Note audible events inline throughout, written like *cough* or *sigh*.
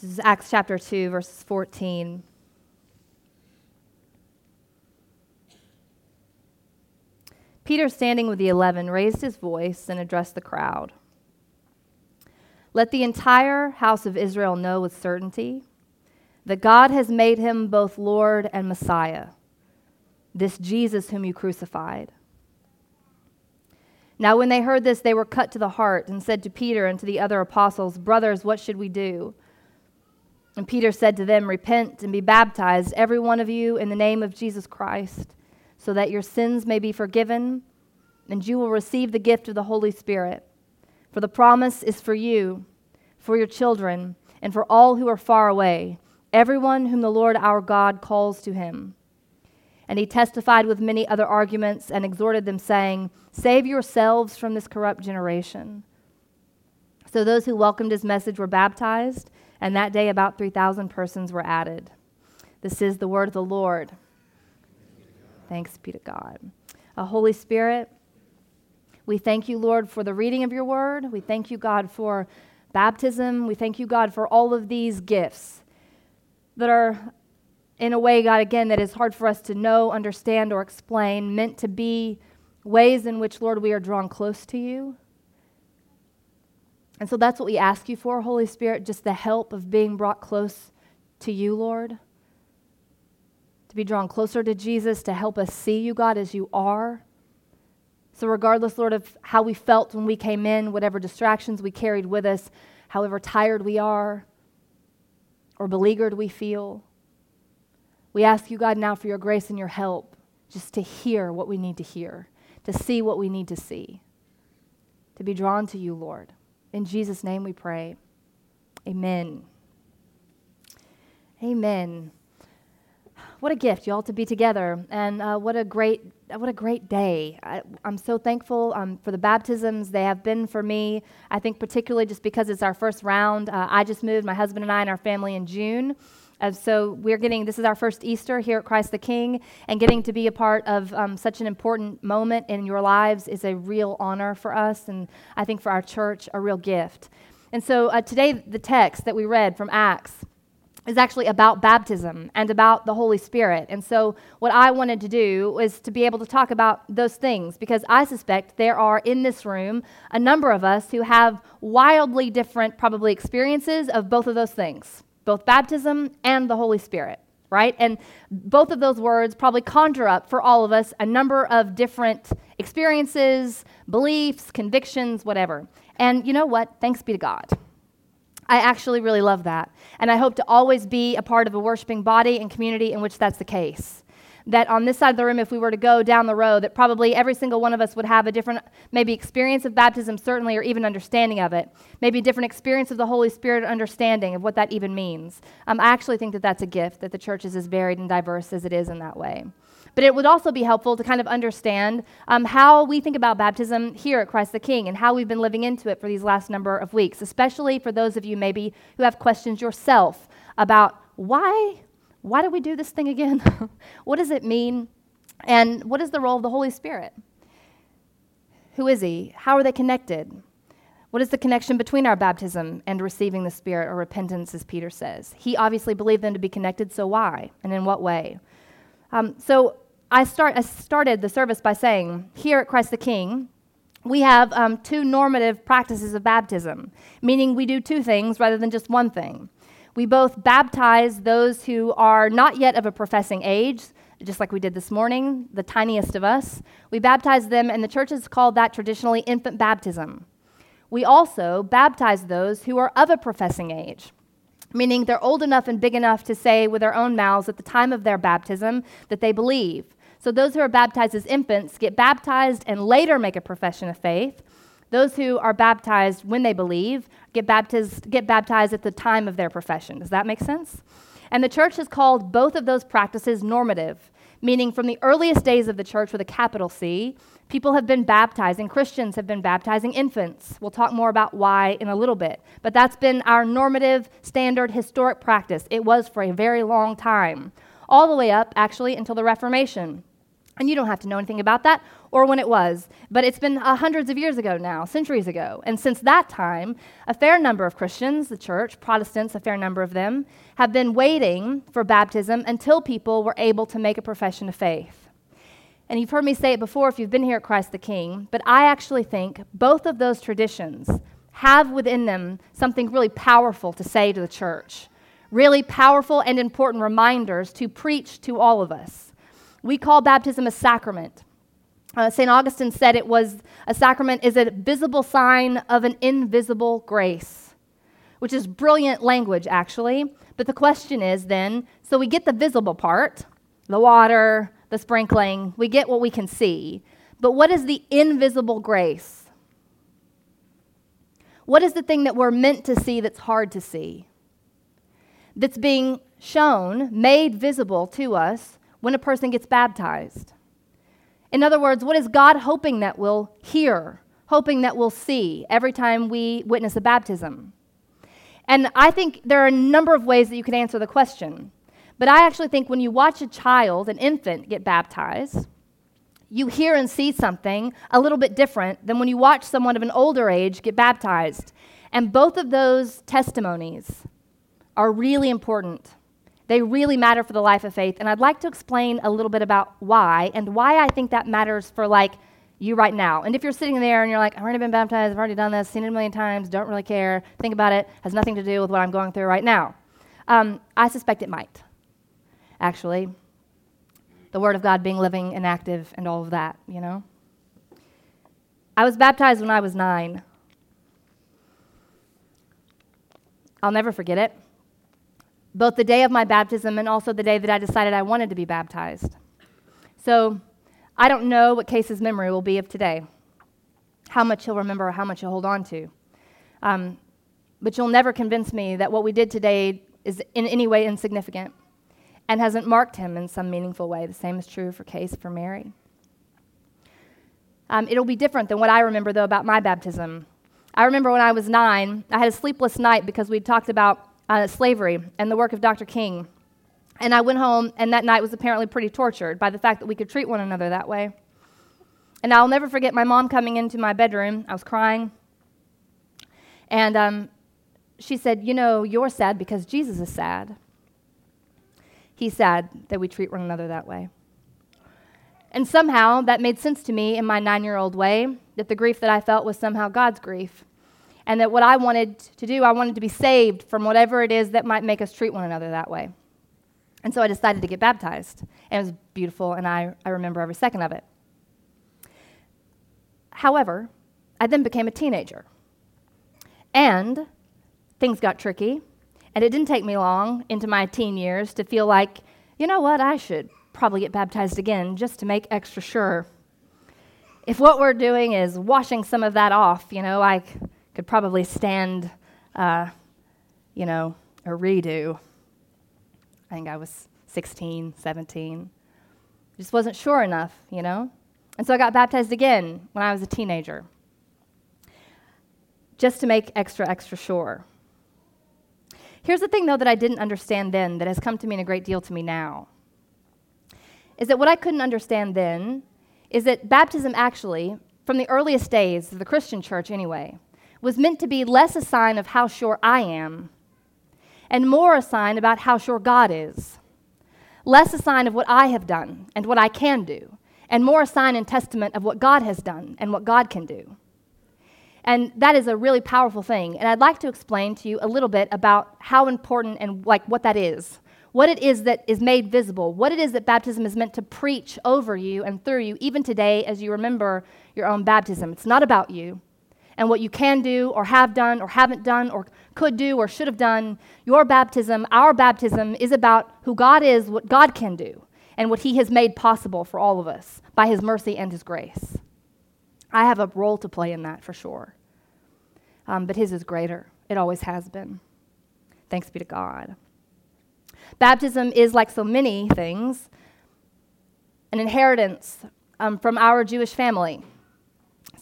This is Acts chapter 2, verses 14. Peter, standing with the eleven, raised his voice and addressed the crowd. Let the entire house of Israel know with certainty that God has made him both Lord and Messiah, this Jesus whom you crucified. Now, when they heard this, they were cut to the heart and said to Peter and to the other apostles, Brothers, what should we do? And Peter said to them, Repent and be baptized, every one of you, in the name of Jesus Christ, so that your sins may be forgiven, and you will receive the gift of the Holy Spirit. For the promise is for you, for your children, and for all who are far away, everyone whom the Lord our God calls to him. And he testified with many other arguments and exhorted them, saying, Save yourselves from this corrupt generation. So those who welcomed his message were baptized, and that day about 3,000 persons were added. This is the word of the Lord. Thanks be to God. A Holy Spirit, we thank you, Lord, for the reading of your word. We thank you, God, for baptism. We thank you, God, for all of these gifts that are in a way, God, again, that is hard for us to know, understand, or explain, meant to be ways in which, Lord, we are drawn close to you. And so that's what we ask you for, Holy Spirit, just the help of being brought close to you, Lord. To be drawn closer to Jesus, to help us see you, God, as you are. So, regardless, Lord, of how we felt when we came in, whatever distractions we carried with us, however tired we are or beleaguered we feel, we ask you, God, now for your grace and your help just to hear what we need to hear, to see what we need to see, to be drawn to you, Lord. In Jesus' name we pray. Amen. Amen. What a gift, y'all, to be together, and uh, what a great, what a great day. I, am so thankful um, for the baptisms they have been for me. I think particularly just because it's our first round. Uh, I just moved, my husband and I, and our family in June. Uh, so we're getting, this is our first Easter here at Christ the King, and getting to be a part of um, such an important moment in your lives is a real honor for us, and I think for our church, a real gift. And so uh, today, the text that we read from Acts is actually about baptism and about the Holy Spirit. And so, what I wanted to do was to be able to talk about those things because I suspect there are in this room a number of us who have wildly different, probably, experiences of both of those things both baptism and the Holy Spirit, right? And both of those words probably conjure up for all of us a number of different experiences, beliefs, convictions, whatever. And you know what? Thanks be to God. I actually really love that. And I hope to always be a part of a worshiping body and community in which that's the case that on this side of the room, if we were to go down the road, that probably every single one of us would have a different, maybe experience of baptism, certainly, or even understanding of it. Maybe a different experience of the Holy Spirit, understanding of what that even means. Um, I actually think that that's a gift, that the church is as varied and diverse as it is in that way. But it would also be helpful to kind of understand um, how we think about baptism here at Christ the King and how we've been living into it for these last number of weeks, especially for those of you maybe who have questions yourself about why why do we do this thing again? *laughs* what does it mean? And what is the role of the Holy Spirit? Who is He? How are they connected? What is the connection between our baptism and receiving the Spirit or repentance, as Peter says? He obviously believed them to be connected, so why? And in what way? Um, so I, start, I started the service by saying here at Christ the King, we have um, two normative practices of baptism, meaning we do two things rather than just one thing. We both baptize those who are not yet of a professing age, just like we did this morning, the tiniest of us. We baptize them, and the church has called that traditionally infant baptism. We also baptize those who are of a professing age, meaning they're old enough and big enough to say with their own mouths at the time of their baptism that they believe. So those who are baptized as infants get baptized and later make a profession of faith. Those who are baptized when they believe get baptized, get baptized at the time of their profession. Does that make sense? And the church has called both of those practices normative, meaning from the earliest days of the church with a capital C, people have been baptizing, Christians have been baptizing infants. We'll talk more about why in a little bit. But that's been our normative, standard, historic practice. It was for a very long time, all the way up, actually, until the Reformation. And you don't have to know anything about that or when it was, but it's been uh, hundreds of years ago now, centuries ago. And since that time, a fair number of Christians, the church, Protestants, a fair number of them, have been waiting for baptism until people were able to make a profession of faith. And you've heard me say it before if you've been here at Christ the King, but I actually think both of those traditions have within them something really powerful to say to the church, really powerful and important reminders to preach to all of us. We call baptism a sacrament. Uh, St. Augustine said it was a sacrament is a visible sign of an invisible grace, which is brilliant language, actually. But the question is then so we get the visible part, the water, the sprinkling, we get what we can see. But what is the invisible grace? What is the thing that we're meant to see that's hard to see? That's being shown, made visible to us when a person gets baptized. In other words, what is God hoping that we'll hear, hoping that we'll see every time we witness a baptism? And I think there are a number of ways that you can answer the question. But I actually think when you watch a child, an infant, get baptized, you hear and see something a little bit different than when you watch someone of an older age get baptized. And both of those testimonies are really important. They really matter for the life of faith. And I'd like to explain a little bit about why and why I think that matters for like you right now. And if you're sitting there and you're like, I've already been baptized, I've already done this, seen it a million times, don't really care, think about it, has nothing to do with what I'm going through right now. Um, I suspect it might, actually. The Word of God being living and active and all of that, you know? I was baptized when I was nine. I'll never forget it both the day of my baptism and also the day that I decided I wanted to be baptized. So I don't know what Case's memory will be of today, how much he'll remember, or how much he'll hold on to. Um, but you'll never convince me that what we did today is in any way insignificant and hasn't marked him in some meaningful way. The same is true for Case, for Mary. Um, it'll be different than what I remember, though, about my baptism. I remember when I was nine, I had a sleepless night because we talked about uh, slavery and the work of Dr. King. And I went home, and that night was apparently pretty tortured by the fact that we could treat one another that way. And I'll never forget my mom coming into my bedroom. I was crying. And um, she said, You know, you're sad because Jesus is sad. He's sad that we treat one another that way. And somehow that made sense to me in my nine year old way that the grief that I felt was somehow God's grief and that what I wanted to do, I wanted to be saved from whatever it is that might make us treat one another that way. And so I decided to get baptized. And it was beautiful, and I, I remember every second of it. However, I then became a teenager. And things got tricky, and it didn't take me long into my teen years to feel like, you know what, I should probably get baptized again just to make extra sure. If what we're doing is washing some of that off, you know, like could probably stand, uh, you know, a redo. I think I was 16, 17. Just wasn't sure enough, you know? And so I got baptized again when I was a teenager, just to make extra, extra sure. Here's the thing, though, that I didn't understand then that has come to mean a great deal to me now is that what I couldn't understand then is that baptism actually, from the earliest days of the Christian church anyway, was meant to be less a sign of how sure I am and more a sign about how sure God is. Less a sign of what I have done and what I can do, and more a sign and testament of what God has done and what God can do. And that is a really powerful thing. And I'd like to explain to you a little bit about how important and like what that is. What it is that is made visible, what it is that baptism is meant to preach over you and through you, even today as you remember your own baptism. It's not about you, and what you can do or have done or haven't done or could do or should have done. Your baptism, our baptism, is about who God is, what God can do, and what He has made possible for all of us by His mercy and His grace. I have a role to play in that for sure. Um, but His is greater, it always has been. Thanks be to God. Baptism is, like so many things, an inheritance um, from our Jewish family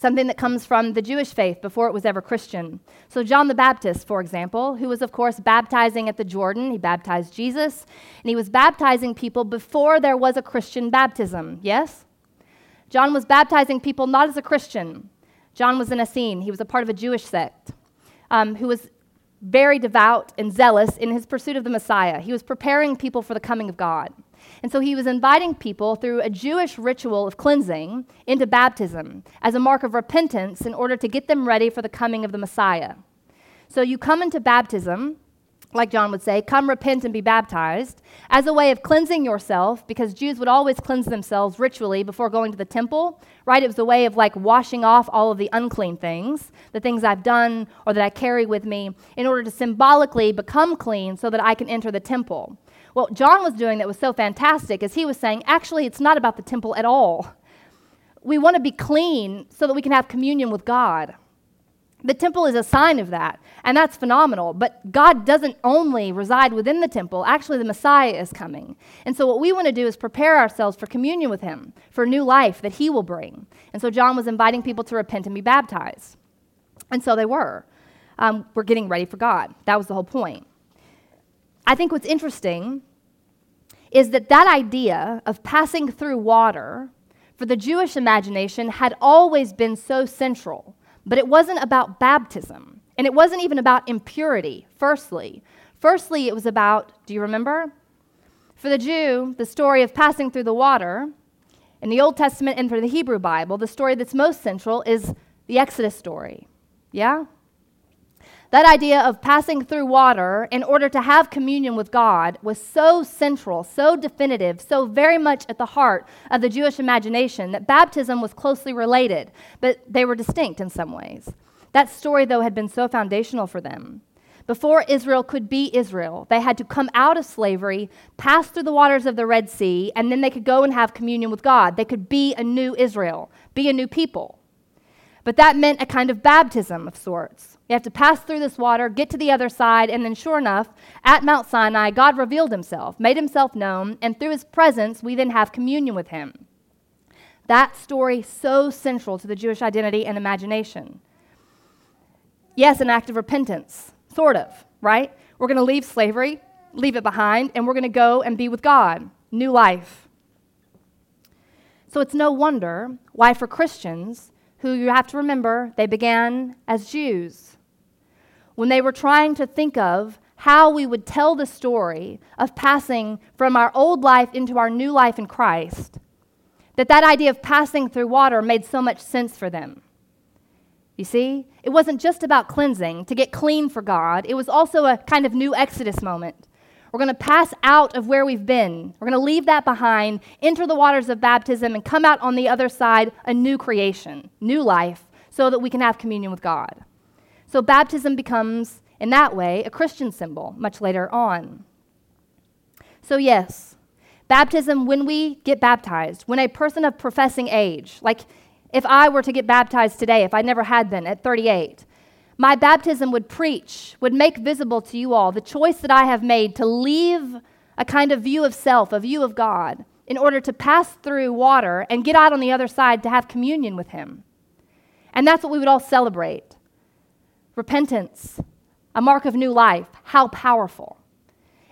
something that comes from the Jewish faith before it was ever Christian. So, John the Baptist, for example, who was, of course, baptizing at the Jordan, he baptized Jesus, and he was baptizing people before there was a Christian baptism. Yes? John was baptizing people not as a Christian. John was an Essene, he was a part of a Jewish sect um, who was very devout and zealous in his pursuit of the Messiah. He was preparing people for the coming of God. And so he was inviting people through a Jewish ritual of cleansing into baptism as a mark of repentance in order to get them ready for the coming of the Messiah. So you come into baptism, like John would say, come repent and be baptized, as a way of cleansing yourself, because Jews would always cleanse themselves ritually before going to the temple, right? It was a way of like washing off all of the unclean things, the things I've done or that I carry with me, in order to symbolically become clean so that I can enter the temple. What John was doing that was so fantastic is he was saying, actually, it's not about the temple at all. We want to be clean so that we can have communion with God. The temple is a sign of that, and that's phenomenal. But God doesn't only reside within the temple, actually, the Messiah is coming. And so, what we want to do is prepare ourselves for communion with Him, for new life that He will bring. And so, John was inviting people to repent and be baptized. And so they were. Um, we're getting ready for God. That was the whole point. I think what's interesting is that that idea of passing through water for the Jewish imagination had always been so central, but it wasn't about baptism. And it wasn't even about impurity, firstly. Firstly, it was about, do you remember? For the Jew, the story of passing through the water in the Old Testament and for the Hebrew Bible, the story that's most central is the Exodus story. Yeah? That idea of passing through water in order to have communion with God was so central, so definitive, so very much at the heart of the Jewish imagination that baptism was closely related, but they were distinct in some ways. That story, though, had been so foundational for them. Before Israel could be Israel, they had to come out of slavery, pass through the waters of the Red Sea, and then they could go and have communion with God. They could be a new Israel, be a new people. But that meant a kind of baptism of sorts. You have to pass through this water, get to the other side, and then, sure enough, at Mount Sinai, God revealed himself, made himself known, and through his presence, we then have communion with him. That story so central to the Jewish identity and imagination. Yes, an act of repentance, sort of, right? We're going to leave slavery, leave it behind, and we're going to go and be with God, new life. So it's no wonder why, for Christians, who you have to remember, they began as Jews. When they were trying to think of how we would tell the story of passing from our old life into our new life in Christ, that that idea of passing through water made so much sense for them. You see, it wasn't just about cleansing, to get clean for God. It was also a kind of new Exodus moment we're going to pass out of where we've been. We're going to leave that behind, enter the waters of baptism, and come out on the other side a new creation, new life, so that we can have communion with God. So baptism becomes, in that way, a Christian symbol much later on. So, yes, baptism, when we get baptized, when a person of professing age, like if I were to get baptized today, if I never had been at 38, my baptism would preach, would make visible to you all the choice that I have made to leave a kind of view of self, a view of God, in order to pass through water and get out on the other side to have communion with Him. And that's what we would all celebrate repentance, a mark of new life. How powerful.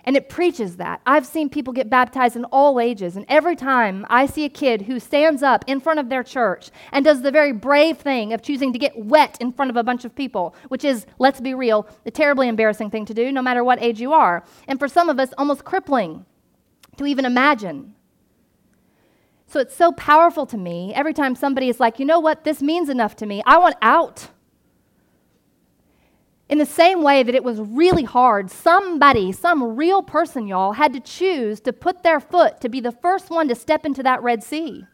And it preaches that. I've seen people get baptized in all ages, and every time I see a kid who stands up in front of their church and does the very brave thing of choosing to get wet in front of a bunch of people, which is, let's be real, a terribly embarrassing thing to do, no matter what age you are. And for some of us, almost crippling to even imagine. So it's so powerful to me every time somebody is like, you know what, this means enough to me. I want out. In the same way that it was really hard, somebody, some real person, y'all, had to choose to put their foot to be the first one to step into that Red Sea.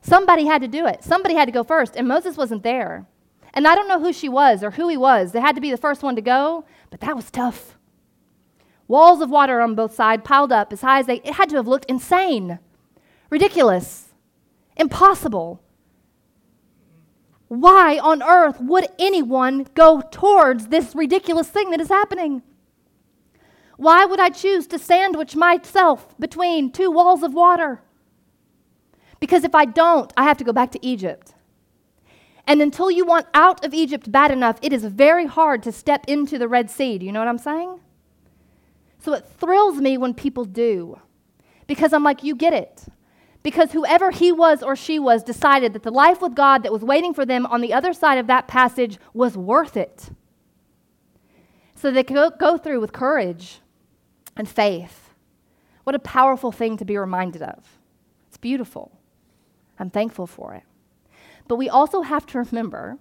Somebody had to do it. Somebody had to go first, and Moses wasn't there. And I don't know who she was or who he was. They had to be the first one to go, but that was tough. Walls of water on both sides piled up as high as they, it had to have looked insane, ridiculous, impossible. Why on earth would anyone go towards this ridiculous thing that is happening? Why would I choose to sandwich myself between two walls of water? Because if I don't, I have to go back to Egypt. And until you want out of Egypt bad enough, it is very hard to step into the Red Sea. Do you know what I'm saying? So it thrills me when people do because I'm like, you get it. Because whoever he was or she was decided that the life with God that was waiting for them on the other side of that passage was worth it. So they could go, through with courage and faith. What a powerful thing to be reminded of. It's beautiful. I'm thankful for it. But we also have to remember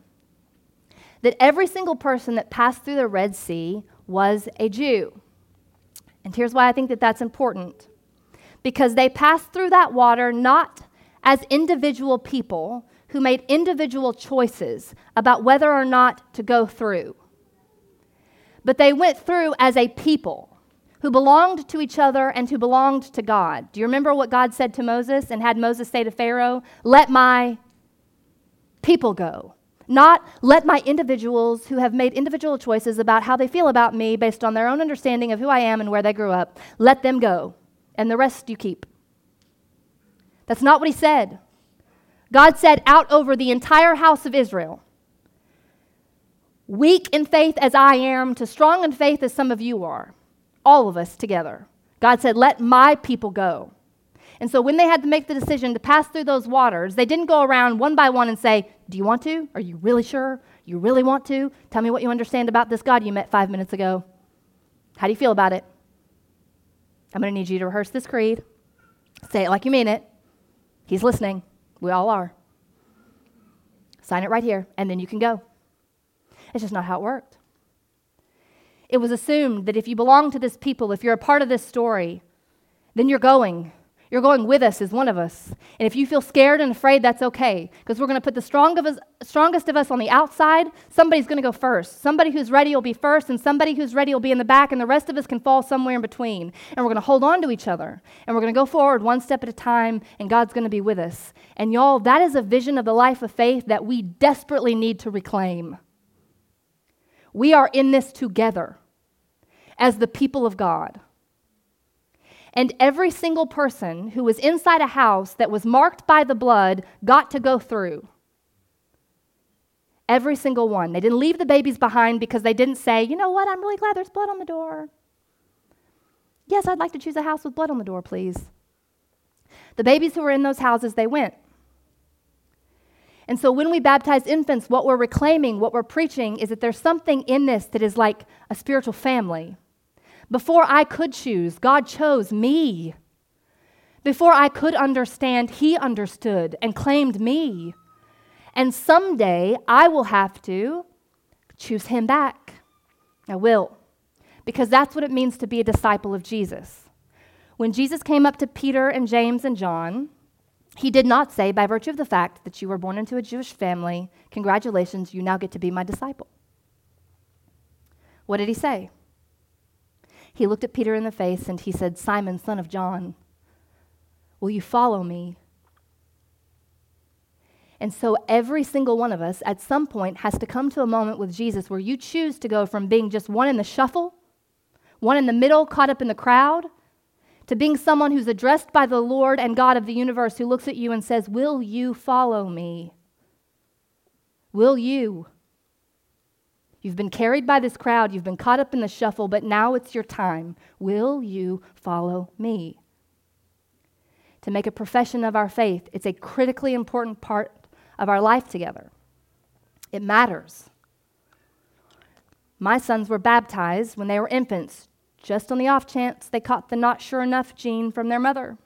that every single person that passed through the Red Sea was a Jew. And here's why I think that that's important because they passed through that water not as individual people who made individual choices about whether or not to go through, but they went through as a people who belonged to each other and who belonged to God. Do you remember what God said to Moses and had Moses say to Pharaoh? Let my people go. Not let my individuals who have made individual choices about how they feel about me based on their own understanding of who I am and where they grew up, let them go, and the rest you keep. That's not what he said. God said out over the entire house of Israel, weak in faith as I am, to strong in faith as some of you are, all of us together. God said, Let my people go. And so when they had to make the decision to pass through those waters, they didn't go around one by one and say, Do you want to? Are you really sure? You really want to? Tell me what you understand about this God you met five minutes ago. How do you feel about it? I'm going to need you to rehearse this creed. Say it like you mean it. He's listening. We all are. Sign it right here, and then you can go. It's just not how it worked. It was assumed that if you belong to this people, if you're a part of this story, then you're going. You're going with us as one of us. And if you feel scared and afraid, that's okay. Because we're going to put the strong of us, strongest of us on the outside. Somebody's going to go first. Somebody who's ready will be first, and somebody who's ready will be in the back, and the rest of us can fall somewhere in between. And we're going to hold on to each other. And we're going to go forward one step at a time, and God's going to be with us. And y'all, that is a vision of the life of faith that we desperately need to reclaim. We are in this together as the people of God. And every single person who was inside a house that was marked by the blood got to go through. Every single one. They didn't leave the babies behind because they didn't say, you know what, I'm really glad there's blood on the door. Yes, I'd like to choose a house with blood on the door, please. The babies who were in those houses, they went. And so when we baptize infants, what we're reclaiming, what we're preaching, is that there's something in this that is like a spiritual family. Before I could choose, God chose me. Before I could understand, He understood and claimed me. And someday I will have to choose Him back. I will, because that's what it means to be a disciple of Jesus. When Jesus came up to Peter and James and John, he did not say, by virtue of the fact that you were born into a Jewish family, congratulations, you now get to be my disciple. What did he say? He looked at Peter in the face and he said, Simon, son of John, will you follow me? And so every single one of us at some point has to come to a moment with Jesus where you choose to go from being just one in the shuffle, one in the middle, caught up in the crowd, to being someone who's addressed by the Lord and God of the universe who looks at you and says, Will you follow me? Will you? You've been carried by this crowd, you've been caught up in the shuffle, but now it's your time. Will you follow me? To make a profession of our faith, it's a critically important part of our life together. It matters. My sons were baptized when they were infants, just on the off chance they caught the not sure enough gene from their mother.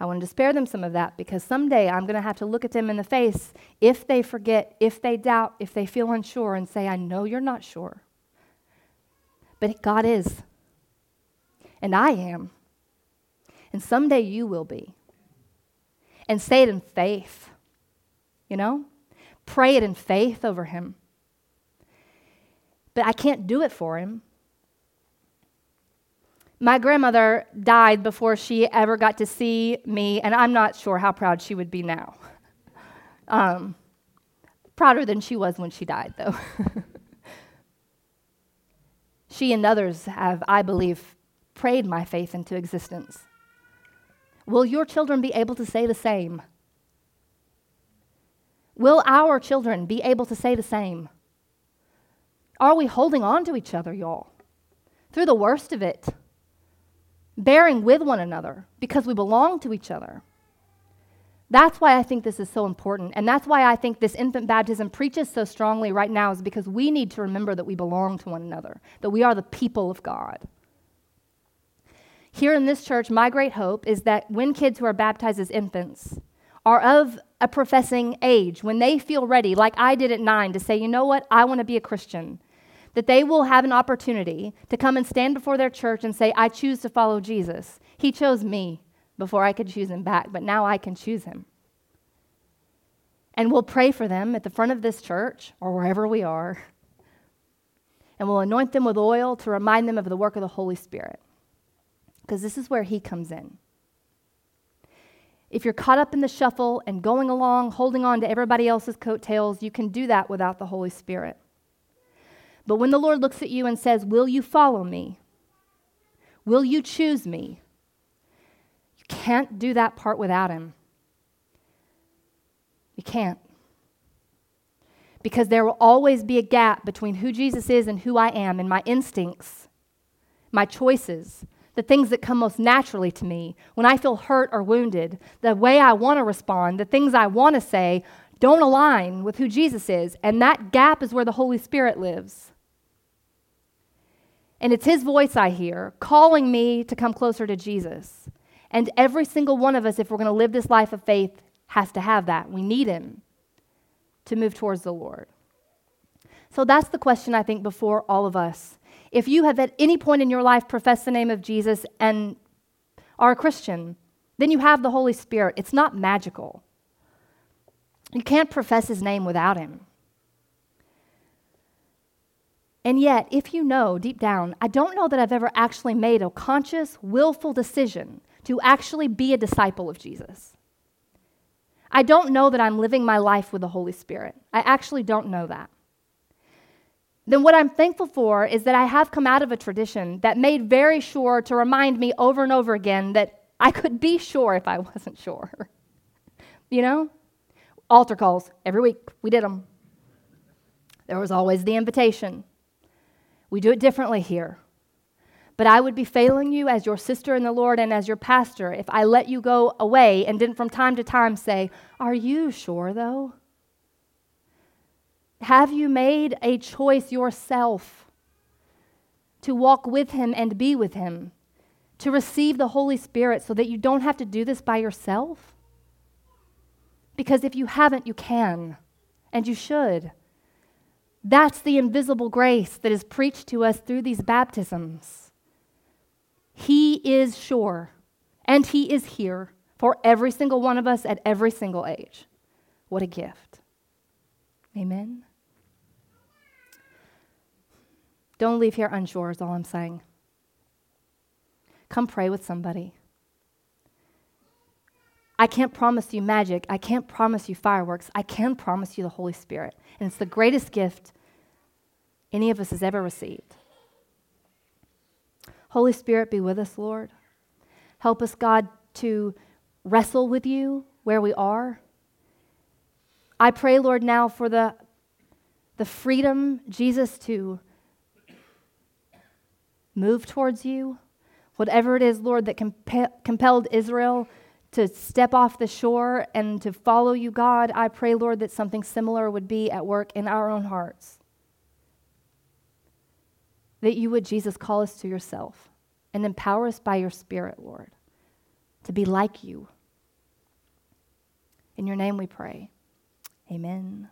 I wanted to spare them some of that because someday I'm going to have to look at them in the face if they forget, if they doubt, if they feel unsure, and say, I know you're not sure. But God is. And I am. And someday you will be. And say it in faith. You know? Pray it in faith over him. But I can't do it for him my grandmother died before she ever got to see me, and I'm not sure how proud she would be now. *laughs* Um, prouder than she was when she died, though. *laughs* she and others have, I believe, prayed my faith into existence. Will your children be able to say the same? Will our children be able to say the same? Are we holding on to each other, y'all, through the worst of it? Bearing with one another because we belong to each other. That's why I think this is so important. And that's why I think this infant baptism preaches so strongly right now, is because we need to remember that we belong to one another, that we are the people of God. Here in this church, my great hope is that when kids who are baptized as infants are of a professing age, when they feel ready, like I did at nine, to say, you know what, I want to be a Christian, that they will have an opportunity to come and stand before their church and say, I choose to follow Jesus. He chose me before I could choose him back, but now I can choose him. And we'll pray for them at the front of this church or wherever we are. And we'll anoint them with oil to remind them of the work of the Holy Spirit. Because this is where he comes in. If you're caught up in the shuffle and going along, holding on to everybody else's coattails, you can do that without the Holy Spirit. But when the Lord looks at you and says, Will you follow me? Will you choose me? You can't do that part without Him. You can't. Because there will always be a gap between who Jesus is and who I am, and my instincts, my choices, the things that come most naturally to me. When I feel hurt or wounded, the way I want to respond, the things I want to say, don't align with who Jesus is. And that gap is where the Holy Spirit lives. And it's His voice I hear calling me to come closer to Jesus. And every single one of us, if we're going to live this life of faith, has to have that. We need Him to move towards the Lord. So that's the question I think before all of us. If you have at any point in your life professed the name of Jesus and are a Christian, then you have the Holy Spirit. It's not magical. You can't profess His name without Him. And yet, if you know deep down, I don't know that I've ever actually made a conscious, willful decision to actually be a disciple of Jesus. I don't know that I'm living my life with the Holy Spirit. I actually don't know that. Then, what I'm thankful for is that I have come out of a tradition that made very sure to remind me over and over again that I could be sure if I wasn't sure. *laughs* you know? Altar calls every week, we did them. There was always the invitation. We do it differently here. But I would be failing you as your sister in the Lord and as your pastor if I let you go away and didn't from time to time say, Are you sure though? Have you made a choice yourself to walk with Him and be with Him, to receive the Holy Spirit so that you don't have to do this by yourself? Because if you haven't, you can, and you should. That's the invisible grace that is preached to us through these baptisms. He is sure, and He is here for every single one of us at every single age. What a gift. Amen. Don't leave here unsure, is all I'm saying. Come pray with somebody. I can't promise you magic. I can't promise you fireworks. I can promise you the Holy Spirit. And it's the greatest gift any of us has ever received. Holy Spirit, be with us, Lord. Help us, God, to wrestle with you where we are. I pray, Lord, now for the, the freedom, Jesus, to move towards you. Whatever it is, Lord, that comp- compelled Israel to step off the shore and to follow you, God, I pray, Lord, that something similar would be at work in our own hearts that you would, Jesus, call us to yourself and empower us by your Spirit, Lord, to be like you. In your name we pray. Amen.